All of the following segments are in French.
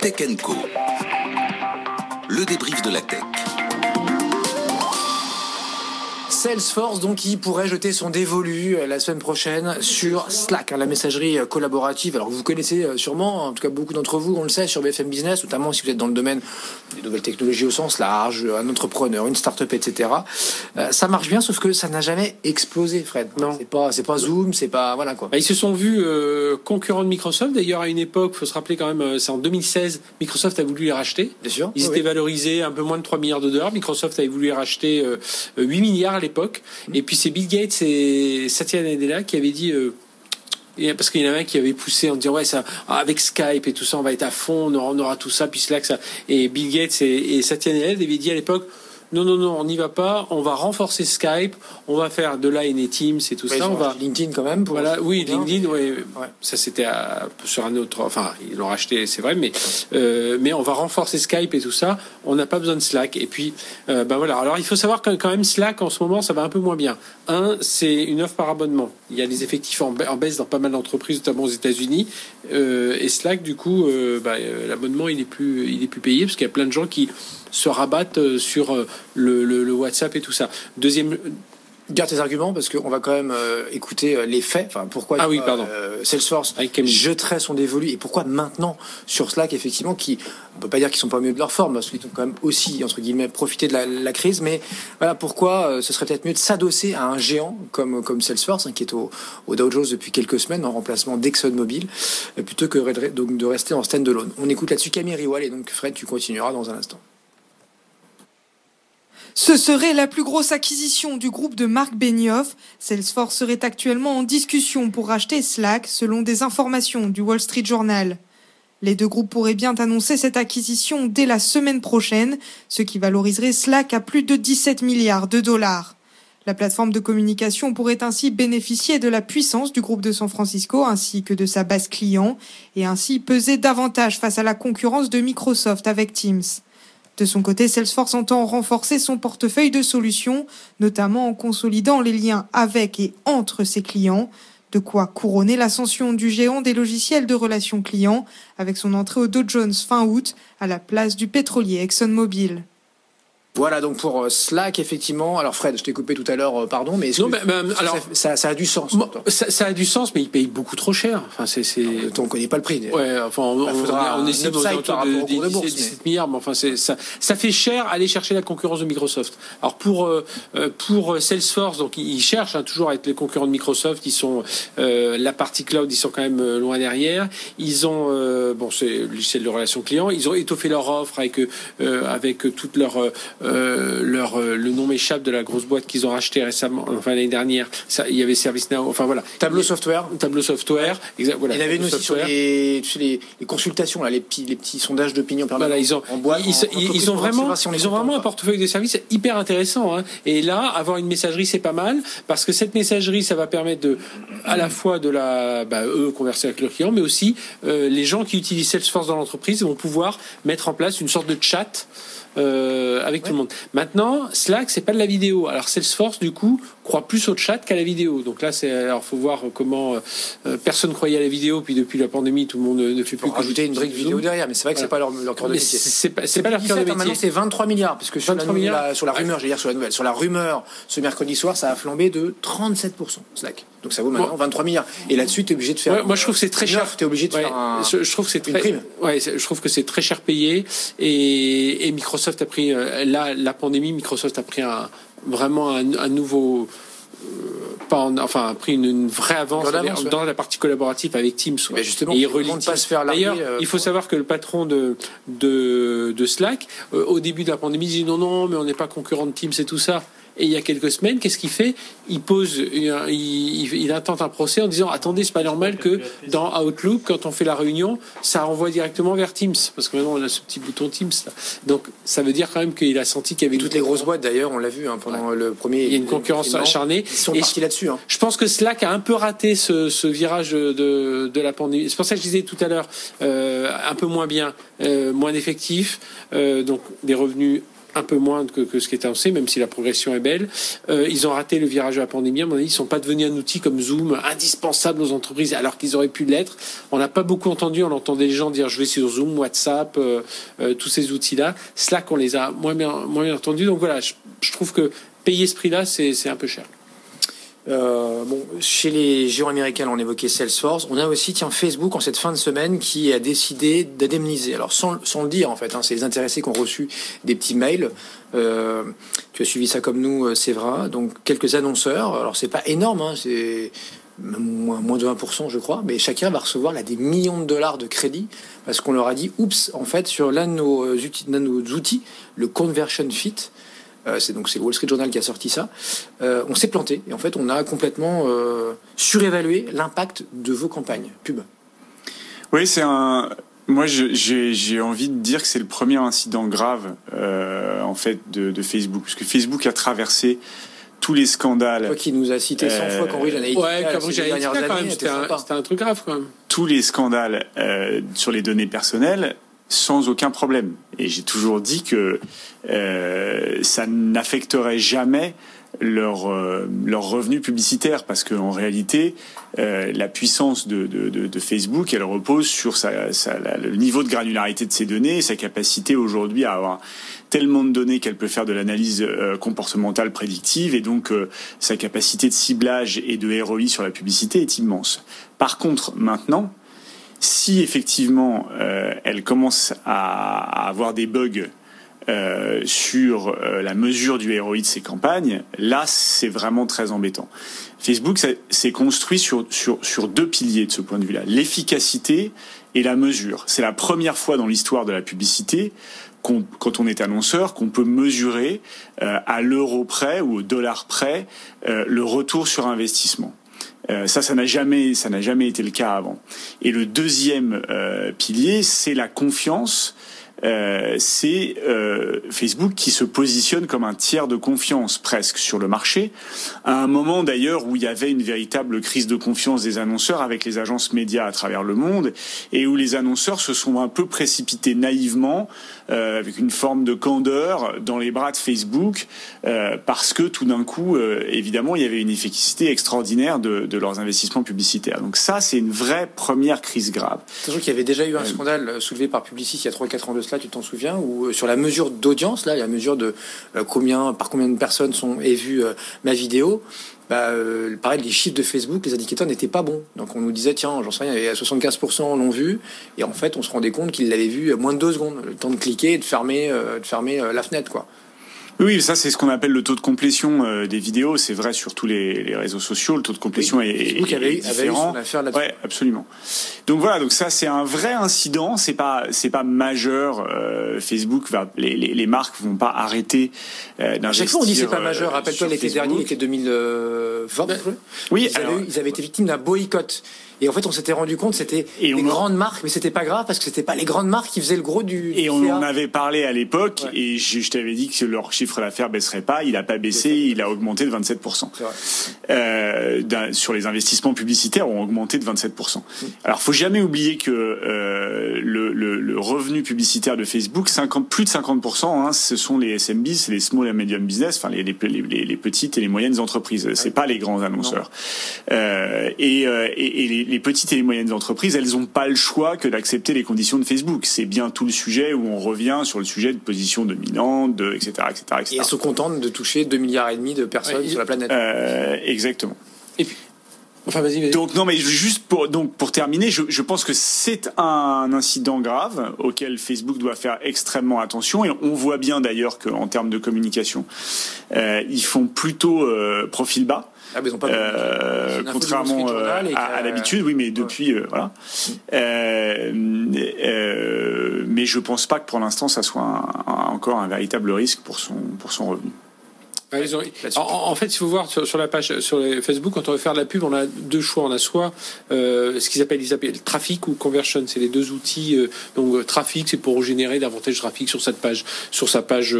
Tech Co. Le débrief de la tech. Salesforce, donc, qui pourrait jeter son dévolu euh, la semaine prochaine sur Slack, hein, la messagerie euh, collaborative. Alors, vous connaissez euh, sûrement, en tout cas beaucoup d'entre vous, on le sait, sur BFM Business, notamment si vous êtes dans le domaine des nouvelles technologies au sens large, un entrepreneur, une start-up, etc. ça marche bien, sauf que ça n'a jamais explosé, Fred. Non. C'est pas, c'est pas Zoom, c'est pas, voilà quoi. Bah, ils se sont vus concurrents de Microsoft. D'ailleurs, à une époque, faut se rappeler quand même, c'est en 2016, Microsoft a voulu les racheter. Bien sûr. Ils étaient valorisés un peu moins de 3 milliards de dollars. Microsoft avait voulu les racheter 8 milliards à l'époque. Et puis c'est Bill Gates et Satya Nadella qui avaient dit euh, parce qu'il y en a un qui avait poussé en disant ouais ça avec Skype et tout ça on va être à fond on aura, on aura tout ça puis Slack ça et Bill Gates et, et Satya Nadella avaient dit à l'époque non, non, non, on n'y va pas. On va renforcer Skype. On va faire de Line et Teams et tout ça. On va LinkedIn quand même. voilà, oui, LinkedIn, oui. Ça c'était sur un autre. Enfin, ils l'ont racheté, c'est vrai, mais euh, mais on va renforcer Skype et tout ça. On n'a pas besoin de Slack. Et puis, euh, ben voilà. Alors il faut savoir que quand même Slack en ce moment, ça va un peu moins bien. Un, c'est une offre par abonnement. Il y a des effectifs en, baisse dans pas mal d'entreprises, notamment aux États-Unis. Euh, et Slack, du coup, euh, bah, euh, l'abonnement il plus il est plus payé parce qu'il y a plein de gens qui se rabattent sur le, le, WhatsApp et tout ça. Deuxième, garde tes arguments parce qu'on va quand même euh, écouter les faits. Enfin, pourquoi ah oui, pardon. Salesforce jetterait son dévolu et pourquoi maintenant sur Slack, effectivement, qui on peut pas dire qu'ils sont pas au mieux de leur forme, parce qu'ils ont quand même aussi entre guillemets profité de la, crise. Mais voilà, pourquoi ce serait peut-être mieux de s'adosser à un géant comme comme Salesforce, hein, qui est au, au, Dow Jones depuis quelques semaines en remplacement d'ExxonMobil, plutôt que donc de rester en stand-alone. On écoute là-dessus Camille Riwal et donc Fred, tu continueras dans un instant. Ce serait la plus grosse acquisition du groupe de Marc Benioff. Salesforce serait actuellement en discussion pour racheter Slack, selon des informations du Wall Street Journal. Les deux groupes pourraient bien annoncer cette acquisition dès la semaine prochaine, ce qui valoriserait Slack à plus de 17 milliards de dollars. La plateforme de communication pourrait ainsi bénéficier de la puissance du groupe de San Francisco ainsi que de sa base client et ainsi peser davantage face à la concurrence de Microsoft avec Teams. De son côté, Salesforce entend renforcer son portefeuille de solutions, notamment en consolidant les liens avec et entre ses clients, de quoi couronner l'ascension du géant des logiciels de relations clients avec son entrée au Dow Jones fin août à la place du pétrolier ExxonMobil. Voilà donc pour euh, Slack effectivement. Alors Fred, je t'ai coupé tout à l'heure, euh, pardon, mais, non, alors ça, ça, a du sens. ça, a du sens, mais ils payent beaucoup trop cher. Enfin, c'est, c'est... on connaît pas le prix. Ouais, enfin, on, bah, faudra on, on essaie de, 17 milliards, mais enfin, c'est ça, ça fait cher aller chercher la concurrence de Microsoft. Alors pour euh, pour Salesforce, donc ils cherchent hein, toujours à être les concurrents de Microsoft. Ils sont la partie cloud, ils sont quand même loin derrière. Ils ont bon, c'est le logiciel de relation client. Ils ont étoffé leur offre avec avec toute leur euh, leur, euh, le nom m'échappe de la grosse boîte qu'ils ont racheté récemment, enfin l'année dernière. Ça, il y avait ServiceNow, enfin voilà. Tableau Software. Tableau Software. Exact, voilà. Il y avait une aussi sur les, les, les, consultations, là, les petits, les petits sondages d'opinion voilà, ils ont, en boîte. Ils, ils, ont vraiment, ils ont vraiment un portefeuille de services hyper intéressant. Hein. Et là, avoir une messagerie, c'est pas mal parce que cette messagerie, ça va permettre de, à la fois de la, bah, eux converser avec leurs clients, mais aussi euh, les gens qui utilisent Salesforce dans l'entreprise vont pouvoir mettre en place une sorte de chat euh, avec tout le monde. Maintenant, Slack, c'est pas de la vidéo. Alors Salesforce, du coup, croit plus au chat qu'à la vidéo. Donc là, c'est alors faut voir comment euh, euh, personne croyait à la vidéo, puis depuis la pandémie, tout le monde ne fait plus rajouter une brique vidéo derrière. Mais c'est vrai que c'est pas leur, leur cœur de métier. C'est pas, pas leur cœur de métier. Maintenant, c'est 23 milliards, parce que sur, la, sur la rumeur, j'ai dire sur la nouvelle, sur la rumeur, ce mercredi soir, ça a flambé de 37 Slack. Donc ça vaut maintenant 23 milliards. Et là-dessus, tu es obligé de faire. moi, je trouve que c'est très cher. Tu es obligé de faire un, je, trouve que c'est très. Prime. Ouais, je trouve que c'est très cher payé. Et, et Microsoft a pris euh, là la pandémie. Microsoft a pris un, vraiment un, un nouveau. Euh, pas en, enfin a pris une, une vraie avance, dans, la partie collaborative avec Teams. Mais justement, et il relie pas se faire D'ailleurs, euh, il faut savoir que le patron de de, de Slack, au début de la pandémie, dit non non, mais on n'est pas concurrent de Teams et tout ça. Et il y a quelques semaines, qu'est-ce qu'il fait? Il pose, il, il, intente un procès en disant attendez, c'est pas normal que dans Outlook, quand on fait la réunion, ça renvoie directement vers Teams, parce que maintenant on a ce petit bouton Teams. Donc ça veut dire quand même qu'il a senti qu'il y avait toutes les grosses boîtes d'ailleurs, on l'a vu hein, pendant le premier. Il y a une concurrence acharnée. Ils sont partis là-dessus. Hein. Je pense que Slack a un peu raté ce, ce virage de, de, la pandémie. C'est pour ça que je disais tout à l'heure, euh, un peu moins bien, euh, moins d'effectifs, euh, donc des revenus un peu moins que, ce qui est annoncé, même si la progression est belle. Euh, ils ont raté le virage de la pandémie. À mon avis, ils sont pas devenus un outil comme Zoom indispensable aux entreprises, alors qu'ils auraient pu l'être. On n'a pas beaucoup entendu. On entendait les gens dire je vais sur Zoom, WhatsApp, euh, euh, tous ces outils-là. Slack, on les a moins bien, moins bien entendus. Donc voilà, je, je trouve que payer ce prix-là, c'est un peu cher. Euh, bon, chez les géants américains, on évoquait Salesforce. On a aussi, tiens, Facebook en cette fin de semaine qui a décidé d'indemniser. Alors, sans, le dire, en fait, hein, c'est les intéressés qui ont reçu des petits mails. Euh, tu as suivi ça comme nous, euh, Sévra. Donc, quelques annonceurs. Alors, c'est pas énorme, hein, c'est moins, de 20%, je crois, mais chacun va recevoir là des millions de dollars de crédit parce qu'on leur a dit, oups, en fait, sur l'un de nos outils, le Conversion Fit, c'est donc c'est le Wall Street Journal qui a sorti ça. Euh, on s'est planté et en fait on a complètement euh, surévalué l'impact de vos campagnes pub. Oui, c'est un. Moi, j'ai envie de dire que c'est le premier incident grave en fait de, Facebook, parce que Facebook a traversé tous les scandales. Toi qui nous a cité 100 fois Cambridge Analytica. Ouais, Cambridge Analytica quand même, c'était un, un, truc grave quand même. Tous les scandales sur les données personnelles sans aucun problème. Et j'ai toujours dit que euh, ça n'affecterait jamais leur, euh, leur revenu publicitaire parce qu'en réalité, euh, la puissance de, de, de, Facebook, elle repose sur sa, sa, le niveau de granularité de ses données, sa capacité aujourd'hui à avoir tellement de données qu'elle peut faire de l'analyse euh, comportementale prédictive et donc sa capacité de ciblage et de ROI sur la publicité est immense. Par contre, maintenant, si effectivement euh, elle commence à, avoir des bugs euh, sur euh, la mesure du ROI de ses campagnes, là c'est vraiment très embêtant. Facebook s'est construit sur, sur, sur deux piliers de ce point de vue-là, l'efficacité et la mesure. C'est la première fois dans l'histoire de la publicité quand on est annonceur, qu'on peut mesurer à l'euro près ou au dollar près le retour sur investissement. Euh, ça, ça n'a jamais, ça n'a jamais été le cas avant. Et le deuxième euh, pilier, c'est la confiance euh, c'est euh, Facebook qui se positionne comme un tiers de confiance presque sur le marché, à un moment d'ailleurs où il y avait une véritable crise de confiance des annonceurs avec les agences médias à travers le monde, et où les annonceurs se sont un peu précipités naïvement, euh, avec une forme de candeur, dans les bras de Facebook, parce que tout d'un coup, évidemment, il y avait une efficacité extraordinaire de, de leurs investissements publicitaires. Donc ça, c'est une vraie première crise grave. Sachant qu'il y avait déjà eu un scandale soulevé par Publicis il y a 3 4 ans de là, tu t'en souviens, ou euh, sur la mesure d'audience, là, la mesure de euh, combien, par combien de personnes sont est vue euh, ma vidéo. Bah, pareil, les chiffres de Facebook, les indicateurs n'étaient pas bons. Donc on nous disait, tiens, j'en sais rien, 75% l'ont vu, et en fait, on se rendait compte qu'ils l'avaient vu moins de deux secondes, le temps de cliquer et de fermer, de fermer la fenêtre, quoi. Oui, ça c'est ce qu'on appelle le taux de complétion euh, des vidéos. C'est vrai sur tous les, réseaux sociaux, le taux de complétion est, est, avait, différent. ouais, absolument. Donc voilà, donc ça c'est un vrai incident. C'est pas c'est pas majeur. Euh, Facebook va les, les, les, marques vont pas arrêter euh, d'investir. Chaque fois on dit c'est pas majeur. Rappelle-toi l'été dernier, l'été 2020. Oui, ils, avaient, ils avaient été victimes d'un boycott. Et en fait, on s'était rendu compte, c'était les grandes marques, mais c'était pas grave parce que c'était pas les grandes marques qui faisaient le gros du. Et on en avait parlé à l'époque, et je, je t'avais dit que leur chiffre d'affaires baisserait pas. Il a pas baissé, il a augmenté de 27 euh, Sur les investissements publicitaires, ont augmenté de 27 mm. Alors, faut jamais oublier que euh, le, le, le, revenu publicitaire de Facebook, 50, plus de 50 hein, ce sont les SMB, c'est les small and medium business, enfin les, les, les, les petites et les moyennes entreprises. C'est pas les grands annonceurs. Euh, et, et, et les, les petites et les moyennes entreprises, elles n'ont pas le choix que d'accepter les conditions de Facebook. C'est bien tout le sujet où on revient sur le sujet de position dominante, de, etc., etc., Et elles sont contentes de toucher 2 milliards et demi de personnes sur la planète. Euh, exactement. Et puis, Enfin, vas-y, vas Donc non, mais juste pour donc pour terminer, je, je pense que c'est un incident grave auquel Facebook doit faire extrêmement attention et on voit bien d'ailleurs qu'en termes de communication, euh, ils font plutôt euh, profil bas. Ah, mais ils ont pas euh, contrairement euh, à, l'habitude, oui, mais depuis, euh, voilà. Euh, mais je pense pas que pour l'instant, ça soit un, encore un véritable risque pour son pour son revenu. En, fait, il faut voir sur, la page sur Facebook, quand on veut faire de la pub, on a deux choix. On a soit euh, ce qu'ils appellent, ils appellent trafic ou conversion. C'est les deux outils. Euh, donc euh, trafic, c'est pour générer davantage de trafic sur cette page, sur sa page,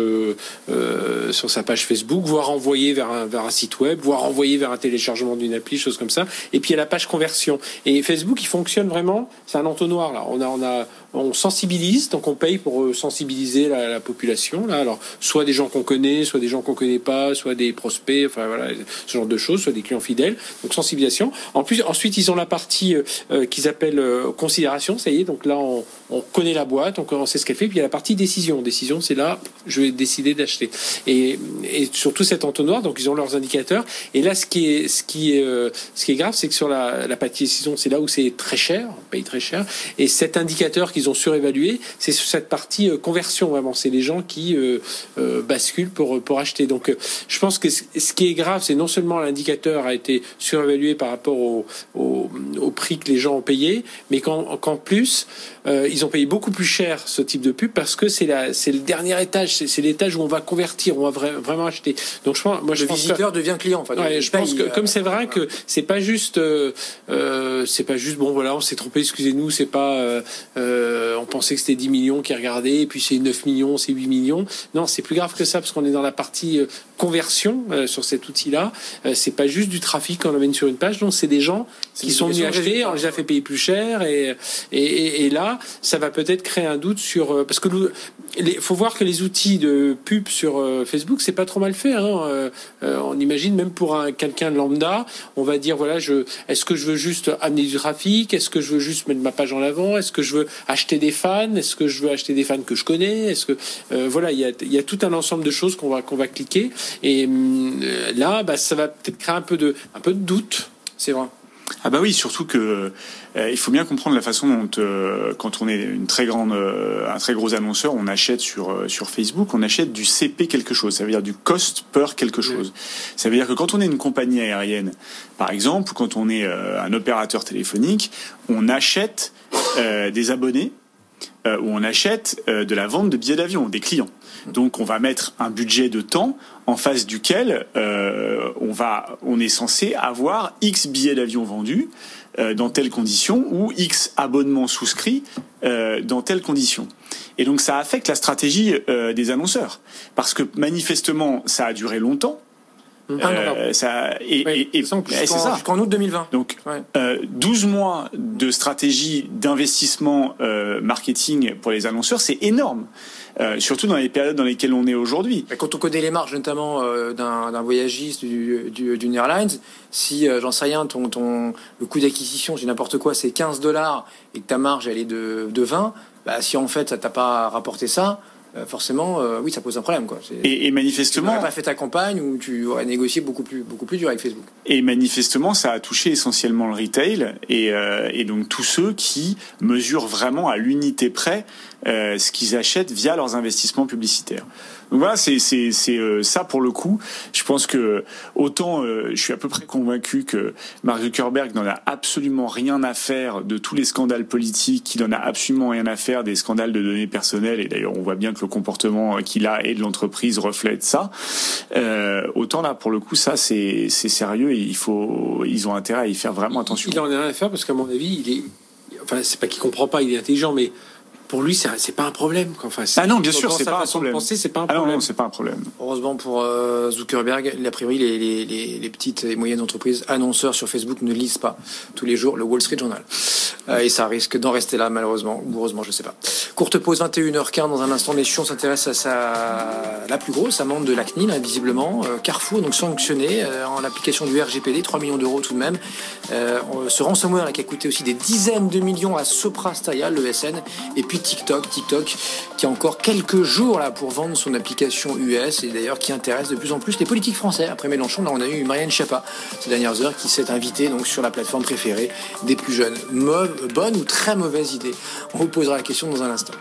sur sa page Facebook, voire envoyer vers un, vers un site web, voire envoyer vers un téléchargement d'une appli, choses comme ça. Et puis il y a la page conversion. Et Facebook, il fonctionne vraiment. C'est un entonnoir là. On a, on a, on sensibilise, donc on paye pour sensibiliser la, la population là. Alors soit des gens qu'on connaît, soit des gens qu'on connaît pas soit des prospects, enfin voilà, ce genre de choses, soit des clients fidèles. Donc sensibilisation. En plus, ensuite, ils ont la partie euh, euh, qu'ils appellent euh, considération. Ça y est, donc là, on, connaît la boîte, on, sait ce qu'elle fait. Puis il y a la partie décision. Décision, c'est là, je vais décider d'acheter. Et, et surtout cet entonnoir, donc ils ont leurs indicateurs. Et là, ce qui est, ce qui est, ce qui est grave, c'est que sur la, la partie décision, c'est là où c'est très cher, on paye très cher. Et cet indicateur qu'ils ont surévalué, c'est sur cette partie conversion vraiment. C'est les gens qui basculent pour pour acheter. Donc je pense que ce qui est grave, c'est non seulement l'indicateur a été surévalué par rapport au, au, prix que les gens ont payé, mais qu'en plus, euh, ils ont payé beaucoup plus cher ce type de pub parce que c'est le dernier étage, c'est l'étage où on va convertir, on va vraiment acheter. Donc je pense, moi, je le visiteur devient client. Enfin, je pense que comme c'est vrai que c'est pas juste, euh, euh, c'est pas juste bon voilà, on s'est trompé, excusez-nous, c'est pas, on pensait que c'était 10 millions qui regardaient, et puis c'est 9 millions, c'est 8 millions. Non, c'est plus grave que ça parce qu'on est dans la partie conversion sur cet outil-là. c'est pas juste du trafic qu'on amène sur une page, non, c'est des gens qui sont venus acheter, on les a fait payer plus cher et, et, et là ça va peut-être créer un doute sur euh, parce que il faut voir que les outils de pub sur euh, Facebook, c'est pas trop mal fait. Hein. Euh, on imagine même pour un quelqu'un de lambda, on va dire voilà, je est-ce que je veux juste amener du trafic, est-ce que je veux juste mettre ma page en avant, est-ce que je veux acheter des fans, est-ce que je veux acheter des fans que je connais, est-ce que voilà, il y a, y a, tout un ensemble de choses qu'on va qu'on va cliquer et hum, là, bah, ça va peut-être créer un peu de un peu de doute. C'est vrai. Ah bah oui, surtout que euh, il faut bien comprendre la façon dont, euh, quand on est une très grande, euh, un très gros annonceur, on achète sur sur Facebook, on achète du CP quelque chose. Ça veut dire du cost per quelque chose. Ça veut dire que quand on est une compagnie aérienne, par exemple, ou quand on est un opérateur téléphonique, on achète des abonnés ou on achète de la vente de billets d'avion, des clients. Donc on va mettre un budget de temps en face duquel euh, on va, on est censé avoir X billets d'avion vendus euh, dans telles conditions ou X abonnements souscrits euh, dans telles conditions. Et donc ça affecte la stratégie des annonceurs parce que manifestement ça a duré longtemps. Euh, ça, et, et, c'est ça. Jusqu'en août 2020. Donc, euh, 12 mois de stratégie d'investissement euh, marketing pour les annonceurs, c'est énorme. Euh, surtout dans les périodes dans lesquelles on est aujourd'hui. Quand on connaît les marges, notamment euh, d'un voyagiste d'une du, du, Airlines, si euh, j'en sais rien, ton, ton le coût d'acquisition, c'est n'importe quoi, c'est 15 dollars et que ta marge elle est de, de 20, bah, si en fait ça t'a pas rapporté ça, euh, forcément, euh, oui, ça pose un problème. Quoi. Et, et, manifestement. Tu n'aurais pas fait ta campagne ou tu aurais négocié beaucoup plus, beaucoup plus dur avec Facebook. Et manifestement, ça a touché essentiellement le retail et, euh, et donc tous ceux qui mesurent vraiment à l'unité près ce qu'ils achètent via leurs investissements publicitaires. Donc voilà, c'est c'est c'est euh, ça pour le coup. Je pense que autant euh, je suis à peu près convaincu que Mark Zuckerberg n'en a absolument rien à faire de tous les scandales politiques, qu'il n'en a absolument rien à faire des scandales de données personnelles. Et d'ailleurs, on voit bien que le comportement qu'il a et de l'entreprise reflète ça. Euh, autant là, pour le coup, ça c'est c'est sérieux et il faut ils ont intérêt à y faire vraiment attention. Il en a rien à faire parce qu'à mon avis, il est enfin c'est pas qu'il comprend pas, il est intelligent, mais pour lui, c'est pas un problème. Enfin, ah non, bien sûr, c'est pas, un problème. c'est pas un problème. Ah non, c'est pas un problème. Heureusement pour euh, Zuckerberg, a priori, les, les, les, les, petites et moyennes entreprises annonceurs sur Facebook ne lisent pas tous les jours le Wall Street Journal. Euh, et ça risque d'en rester là, malheureusement, ou heureusement, je sais pas. Courte pause, 21h15. Dans un instant, les chions s'intéressent à sa... la plus grosse amende de la CNIL, hein, visiblement. Euh, Carrefour, donc sanctionné en application du RGPD, 3 millions d'euros tout de même. ce ransomware là, qui a coûté aussi des dizaines de millions à Sopra Steria, le SN, et puis TikTok, TikTok qui a encore quelques jours là pour vendre son application US et d'ailleurs qui intéresse de plus en plus les politiques français. Après Mélenchon, là on a eu Marianne Chapa ces dernières heures qui s'est invitée donc sur la plateforme préférée des plus jeunes. bonne ou très mauvaise idée? On vous posera la question dans un instant.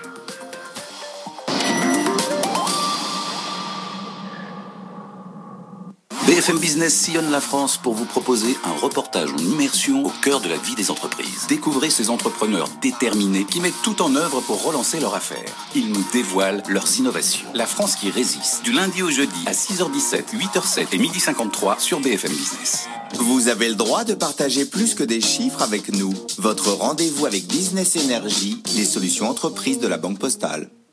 BFM Business sillonne la France pour vous proposer un reportage en immersion au cœur de la vie des entreprises. Découvrez ces entrepreneurs déterminés qui mettent tout en œuvre pour relancer leur affaire. Ils nous dévoilent leurs innovations. La France qui résiste. Du lundi au jeudi à 6h17, 8h07 et 12h53 sur BFM Business. Vous avez le droit de partager plus que des chiffres avec nous. Votre rendez-vous avec Business Energy, les solutions entreprises de la Banque Postale.